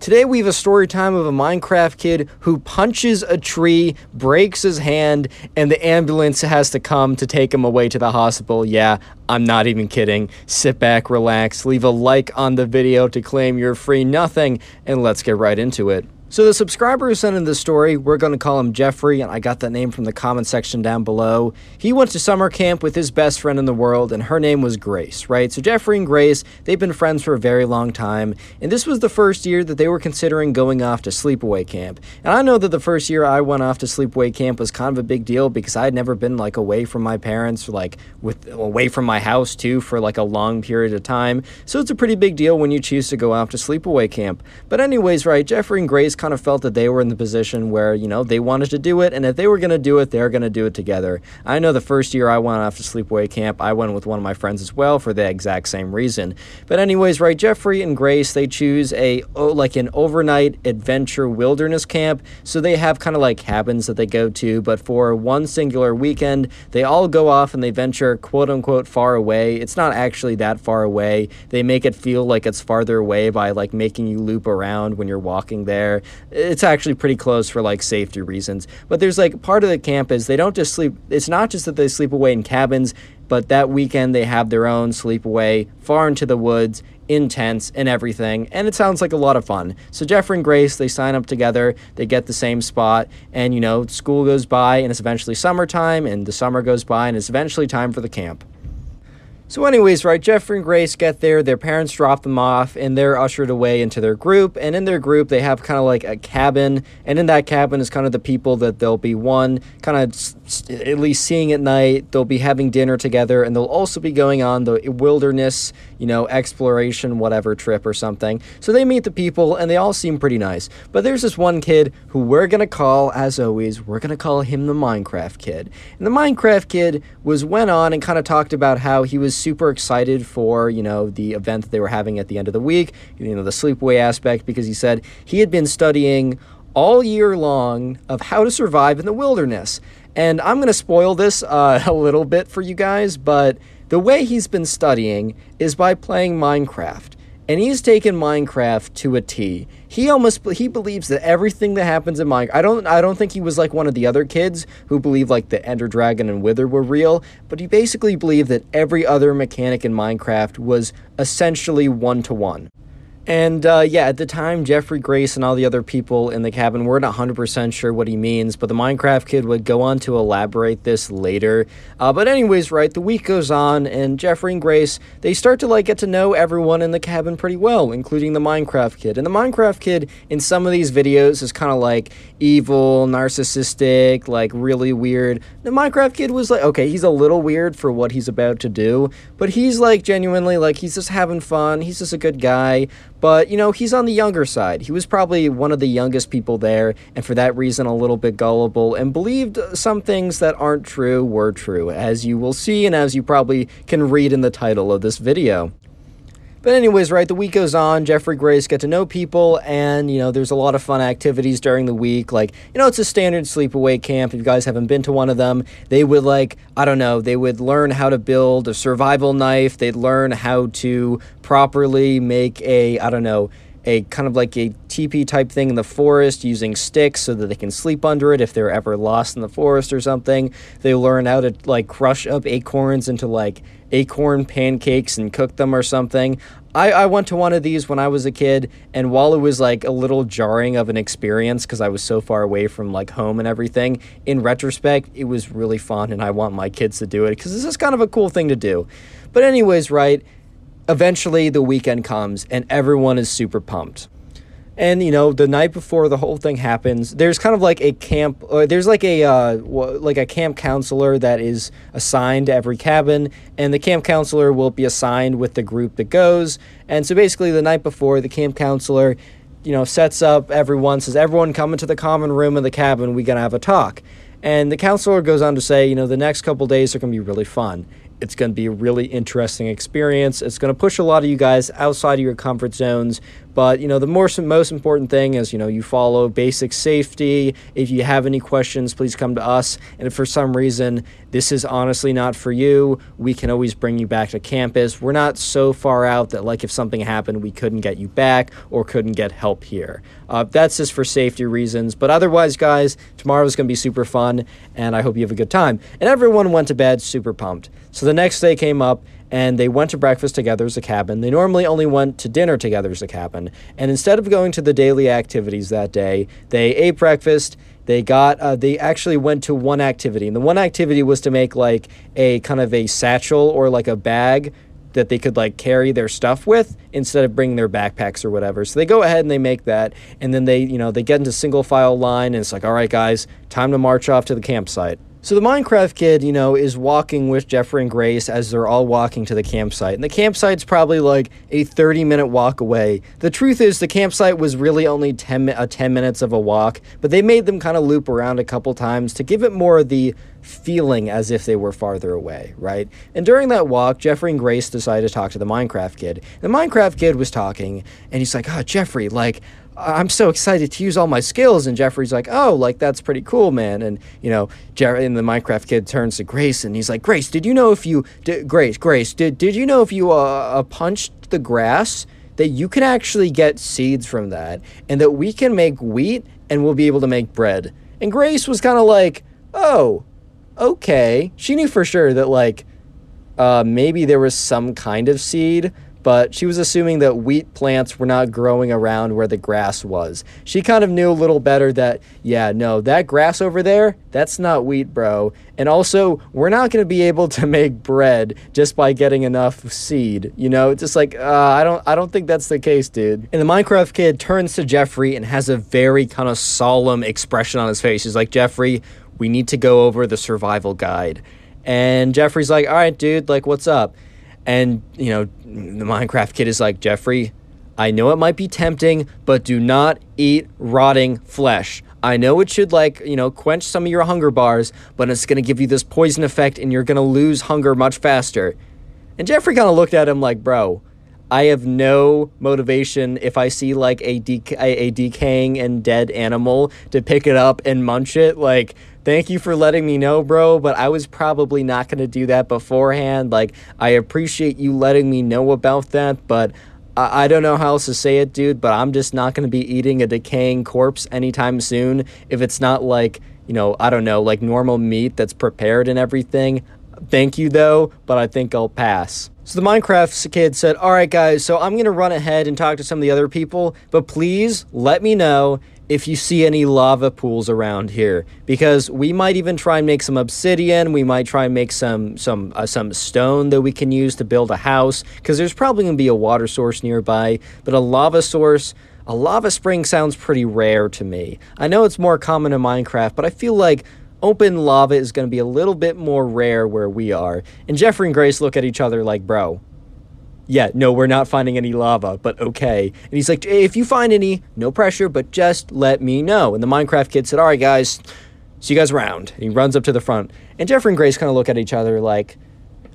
Today we have a story time of a Minecraft kid who punches a tree, breaks his hand, and the ambulance has to come to take him away to the hospital. Yeah, I'm not even kidding. Sit back, relax, leave a like on the video to claim your free nothing, and let's get right into it. So the subscriber who sent in this story, we're going to call him Jeffrey, and I got that name from the comment section down below. He went to summer camp with his best friend in the world, and her name was Grace, right? So Jeffrey and Grace, they've been friends for a very long time, and this was the first year that they were considering going off to sleepaway camp. And I know that the first year I went off to sleepaway camp was kind of a big deal because I had never been like away from my parents, like with away from my house too, for like a long period of time. So it's a pretty big deal when you choose to go off to sleepaway camp. But anyways, right, Jeffrey and Grace kind of felt that they were in the position where, you know, they wanted to do it. And if they were going to do it, they're going to do it together. I know the first year I went off to sleepaway camp, I went with one of my friends as well for the exact same reason. But, anyways, right, Jeffrey and Grace, they choose a, oh, like an overnight adventure wilderness camp. So they have kind of like cabins that they go to, but for one singular weekend, they all go off and they venture quote unquote far away. It's not actually that far away. They make it feel like it's farther away by like making you loop around when you're walking there it's actually pretty close for like safety reasons. But there's like part of the camp is they don't just sleep. It's not just that they sleep away in cabins, but that weekend they have their own sleep away far into the woods in tents and everything and it sounds like a lot of fun so jeffrey and grace they sign up together they get the same spot and you know school goes by and it's eventually summertime and the summer goes by and it's eventually time for the camp so, anyways, right, Jeffrey and Grace get there, their parents drop them off, and they're ushered away into their group. And in their group, they have kind of like a cabin, and in that cabin is kind of the people that they'll be one, kind of at least seeing at night. They'll be having dinner together, and they'll also be going on the wilderness, you know, exploration, whatever trip or something. So they meet the people, and they all seem pretty nice. But there's this one kid who we're gonna call, as always, we're gonna call him the Minecraft kid. And the Minecraft kid was went on and kind of talked about how he was super excited for, you know, the event that they were having at the end of the week, you know, the sleepaway aspect, because he said he had been studying all year long of how to survive in the wilderness. And I'm going to spoil this uh, a little bit for you guys, but the way he's been studying is by playing Minecraft and he's taken Minecraft to a T. He almost he believes that everything that happens in Minecraft. I don't I don't think he was like one of the other kids who believed like the Ender Dragon and Wither were real, but he basically believed that every other mechanic in Minecraft was essentially one to one. And uh, yeah, at the time, Jeffrey Grace and all the other people in the cabin weren't 100% sure what he means, but the Minecraft kid would go on to elaborate this later. Uh, but, anyways, right, the week goes on, and Jeffrey and Grace, they start to like get to know everyone in the cabin pretty well, including the Minecraft kid. And the Minecraft kid in some of these videos is kind of like evil, narcissistic, like really weird. The Minecraft kid was like, okay, he's a little weird for what he's about to do, but he's like genuinely like, he's just having fun, he's just a good guy. But, you know, he's on the younger side. He was probably one of the youngest people there, and for that reason, a little bit gullible, and believed some things that aren't true were true, as you will see and as you probably can read in the title of this video. But anyways, right, the week goes on. Jeffrey Grace get to know people, and you know, there's a lot of fun activities during the week. Like, you know, it's a standard sleepaway camp. If you guys haven't been to one of them, they would like, I don't know, they would learn how to build a survival knife. They'd learn how to properly make a, I don't know, a kind of like a teepee type thing in the forest using sticks so that they can sleep under it if they're ever lost in the forest or something. They learn how to like crush up acorns into like acorn pancakes and cook them or something. I, I went to one of these when I was a kid, and while it was like a little jarring of an experience because I was so far away from like home and everything, in retrospect, it was really fun, and I want my kids to do it because this is kind of a cool thing to do. But, anyways, right, eventually the weekend comes, and everyone is super pumped. And you know, the night before the whole thing happens, there's kind of like a camp. Uh, there's like a uh, like a camp counselor that is assigned to every cabin, and the camp counselor will be assigned with the group that goes. And so basically, the night before, the camp counselor, you know, sets up everyone, says, "Everyone come into the common room of the cabin. We gotta have a talk." And the counselor goes on to say, you know, the next couple days are going to be really fun. It's going to be a really interesting experience. It's going to push a lot of you guys outside of your comfort zones, But you know, the more most important thing is you know you follow basic safety. If you have any questions, please come to us. And if for some reason this is honestly not for you, we can always bring you back to campus. We're not so far out that like if something happened, we couldn't get you back or couldn't get help here. Uh, that's just for safety reasons. But otherwise, guys, tomorrow's gonna be super fun, and I hope you have a good time. And everyone went to bed super pumped. So the next day came up and they went to breakfast together as a cabin. They normally only went to dinner together as a cabin. And instead of going to the daily activities that day, they ate breakfast. They got, uh, they actually went to one activity. And the one activity was to make like a kind of a satchel or like a bag that they could like carry their stuff with instead of bringing their backpacks or whatever. So they go ahead and they make that and then they, you know, they get into single file line and it's like, "All right, guys, time to march off to the campsite." So the Minecraft kid, you know, is walking with Jeffrey and Grace as they're all walking to the campsite. And the campsite's probably like a 30 minute walk away. The truth is the campsite was really only 10 a uh, 10 minutes of a walk, but they made them kind of loop around a couple times to give it more of the feeling as if they were farther away, right? And during that walk, Jeffrey and Grace decided to talk to the Minecraft kid. The Minecraft kid was talking, and he's like, "Oh, Jeffrey, like I'm so excited to use all my skills. And Jeffrey's like, oh, like that's pretty cool, man. And you know, Jerry and the Minecraft kid turns to Grace and he's like, Grace, did you know if you, did, Grace, Grace, did did you know if you uh, uh, punched the grass that you can actually get seeds from that, and that we can make wheat and we'll be able to make bread. And Grace was kind of like, oh, okay. She knew for sure that like uh, maybe there was some kind of seed but she was assuming that wheat plants were not growing around where the grass was. She kind of knew a little better that, yeah, no, that grass over there, that's not wheat, bro. And also, we're not going to be able to make bread just by getting enough seed. You know, just like uh, I don't, I don't think that's the case, dude. And the Minecraft kid turns to Jeffrey and has a very kind of solemn expression on his face. He's like, Jeffrey, we need to go over the survival guide. And Jeffrey's like, all right, dude, like, what's up? And, you know, the Minecraft kid is like, Jeffrey, I know it might be tempting, but do not eat rotting flesh. I know it should, like, you know, quench some of your hunger bars, but it's going to give you this poison effect and you're going to lose hunger much faster. And Jeffrey kind of looked at him like, bro, I have no motivation if I see like a, dec- a decaying and dead animal to pick it up and munch it. Like, thank you for letting me know, bro, but I was probably not going to do that beforehand. Like, I appreciate you letting me know about that, but I, I don't know how else to say it, dude, but I'm just not going to be eating a decaying corpse anytime soon if it's not like, you know, I don't know, like normal meat that's prepared and everything. Thank you, though, but I think I'll pass. So the Minecraft kid said, All right, guys, so I'm going to run ahead and talk to some of the other people, but please let me know if you see any lava pools around here because we might even try and make some obsidian we might try and make some some uh, some stone that we can use to build a house because there's probably going to be a water source nearby but a lava source a lava spring sounds pretty rare to me i know it's more common in minecraft but i feel like open lava is going to be a little bit more rare where we are and jeffrey and grace look at each other like bro yeah, no, we're not finding any lava, but okay. And he's like, if you find any, no pressure, but just let me know. And the Minecraft kid said, all right, guys, see you guys around. And he runs up to the front. And Jeffrey and Grace kind of look at each other like,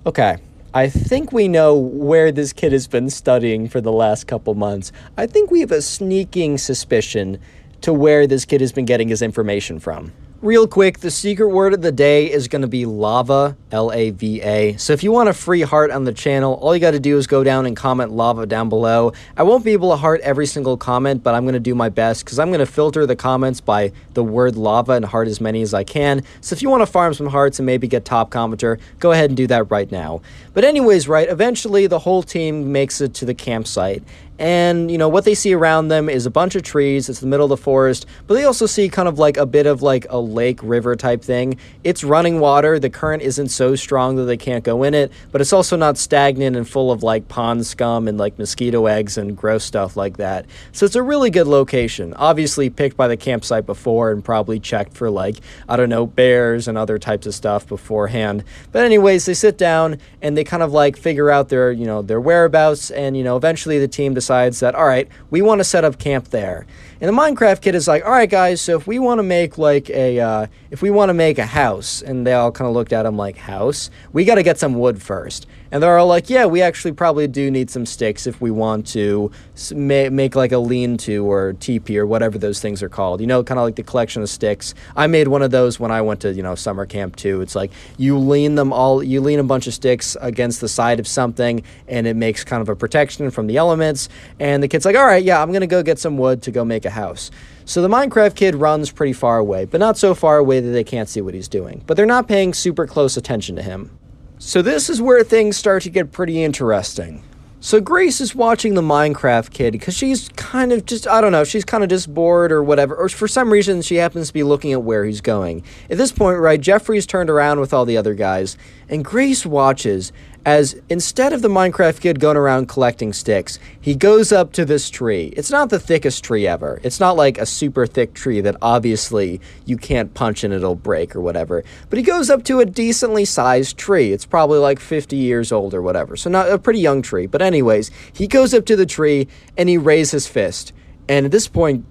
okay, I think we know where this kid has been studying for the last couple months. I think we have a sneaking suspicion to where this kid has been getting his information from. Real quick, the secret word of the day is going to be lava, L A V A. So if you want a free heart on the channel, all you got to do is go down and comment lava down below. I won't be able to heart every single comment, but I'm going to do my best because I'm going to filter the comments by the word lava and heart as many as I can. So if you want to farm some hearts and maybe get top commenter, go ahead and do that right now. But anyways, right, eventually the whole team makes it to the campsite and you know what they see around them is a bunch of trees it's the middle of the forest but they also see kind of like a bit of like a lake river type thing. It's running water the current isn't so strong that they can't go in it but it's also not stagnant and full of like pond scum and like mosquito eggs and gross stuff like that. So it's a really good location obviously picked by the campsite before and probably checked for like i don't know bears and other types of stuff beforehand. But anyways they sit down and they kind of like figure out their you know their whereabouts and you know eventually the team decides that, all right, we want to set up camp there. And the Minecraft kid is like, all right, guys, so if we want to make like a, uh, if we want to make a house, and they all kind of looked at him like, house, we got to get some wood first. And they're all like, yeah, we actually probably do need some sticks if we want to make, make like a lean to or teepee or whatever those things are called. You know, kind of like the collection of sticks. I made one of those when I went to, you know, summer camp too. It's like you lean them all, you lean a bunch of sticks against the side of something and it makes kind of a protection from the elements. And the kid's like, all right, yeah, I'm going to go get some wood to go make a house. So the Minecraft kid runs pretty far away, but not so far away that they can't see what he's doing. But they're not paying super close attention to him. So this is where things start to get pretty interesting. So Grace is watching the Minecraft kid because she's kind of just, I don't know, she's kind of just bored or whatever. Or for some reason, she happens to be looking at where he's going. At this point, right, Jeffrey's turned around with all the other guys, and Grace watches as instead of the Minecraft kid going around collecting sticks, he goes up to this tree. It's not the thickest tree ever. It's not like a super thick tree that obviously you can't punch and it'll break or whatever. But he goes up to a decently sized tree. It's probably like 50 years old or whatever. So not a pretty young tree. But anyways, he goes up to the tree and he raises his fist. And at this point,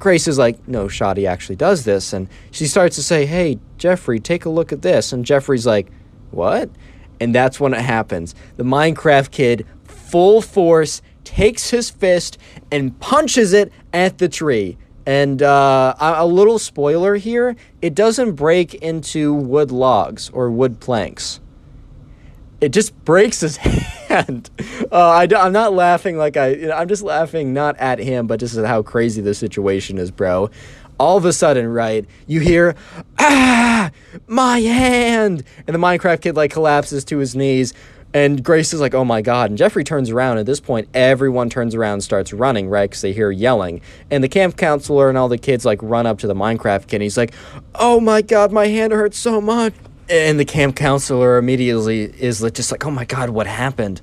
Grace is like, no, Shoddy actually does this. And she starts to say, hey, Jeffrey, take a look at this. And Jeffrey's like, what? And that's when it happens. The Minecraft kid, full force, takes his fist and punches it at the tree. And uh, a little spoiler here it doesn't break into wood logs or wood planks. It just breaks his hand. Uh, I, am not laughing like I, you know, I'm just laughing not at him, but just at how crazy the situation is, bro all of a sudden, right, you hear, ah, my hand. And the Minecraft kid like collapses to his knees. And Grace is like, oh my God. And Jeffrey turns around. At this point, everyone turns around starts running, right? Because they hear yelling. And the camp counselor and all the kids like run up to the Minecraft kid. And he's like, oh my God, my hand hurts so much. And the camp counselor immediately is just like, oh my God, what happened?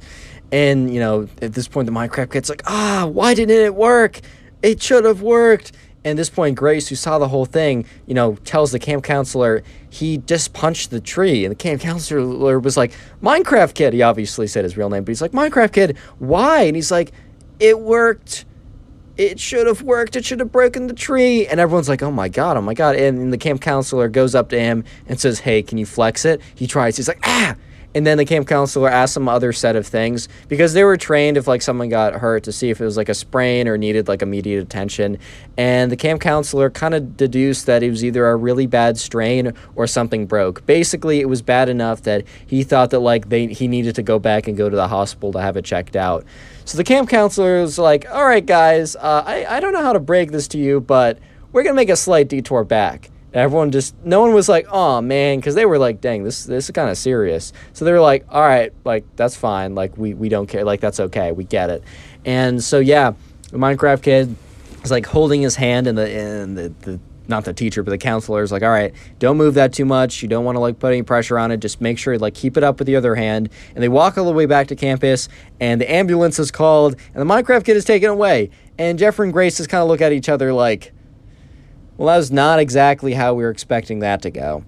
And, you know, at this point, the Minecraft kid's like, ah, why didn't it work? It should have worked. And at this point, Grace, who saw the whole thing, you know, tells the camp counselor he just punched the tree. And the camp counselor was like, Minecraft Kid. He obviously said his real name, but he's like, Minecraft Kid, why? And he's like, it worked. It should have worked. It should have broken the tree. And everyone's like, oh my God, oh my God. And the camp counselor goes up to him and says, hey, can you flex it? He tries. He's like, ah. And then the camp counselor asked some other set of things because they were trained if like someone got hurt to see if it was like a sprain or needed like immediate attention. And the camp counselor kind of deduced that it was either a really bad strain or something broke. Basically, it was bad enough that he thought that like they he needed to go back and go to the hospital to have it checked out. So the camp counselor was like, "All right, guys, uh, I I don't know how to break this to you, but we're gonna make a slight detour back." Everyone just no one was like oh man because they were like dang this this is kind of serious. So they were like all right like that's fine like we we don't care like that's okay we get it. And so yeah the minecraft kid is like holding his hand and the and the, the not the teacher but the counselor is like all right don't move that too much you don't want to like put any pressure on it just make sure like keep it up with the other hand. And they walk all the way back to campus and the ambulance is called and the minecraft kid is taken away. And jeffrey and grace just kind of look at each other like well, that was not exactly how we were expecting that to go.